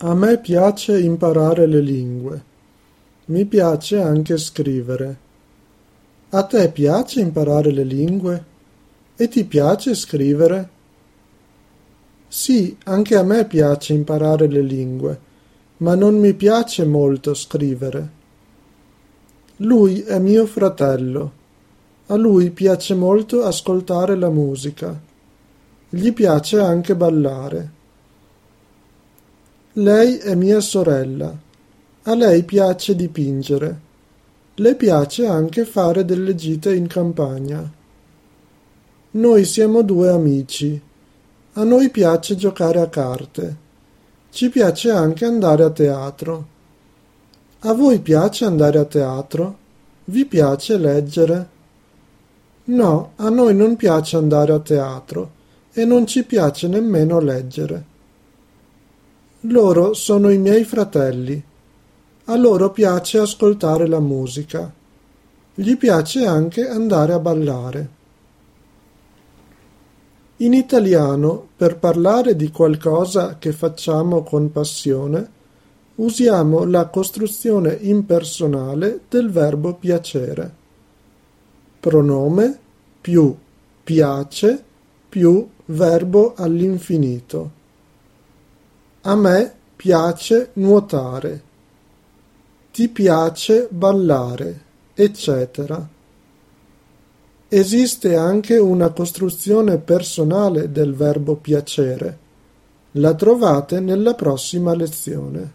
A me piace imparare le lingue. Mi piace anche scrivere. A te piace imparare le lingue? E ti piace scrivere? Sì, anche a me piace imparare le lingue, ma non mi piace molto scrivere. Lui è mio fratello. A lui piace molto ascoltare la musica. Gli piace anche ballare. Lei è mia sorella. A lei piace dipingere. Le piace anche fare delle gite in campagna. Noi siamo due amici. A noi piace giocare a carte. Ci piace anche andare a teatro. A voi piace andare a teatro? Vi piace leggere? No, a noi non piace andare a teatro e non ci piace nemmeno leggere. Loro sono i miei fratelli. A loro piace ascoltare la musica. Gli piace anche andare a ballare. In italiano, per parlare di qualcosa che facciamo con passione, usiamo la costruzione impersonale del verbo piacere. Pronome più piace più verbo all'infinito. A me piace nuotare. Ti piace ballare, eccetera. Esiste anche una costruzione personale del verbo piacere. La trovate nella prossima lezione.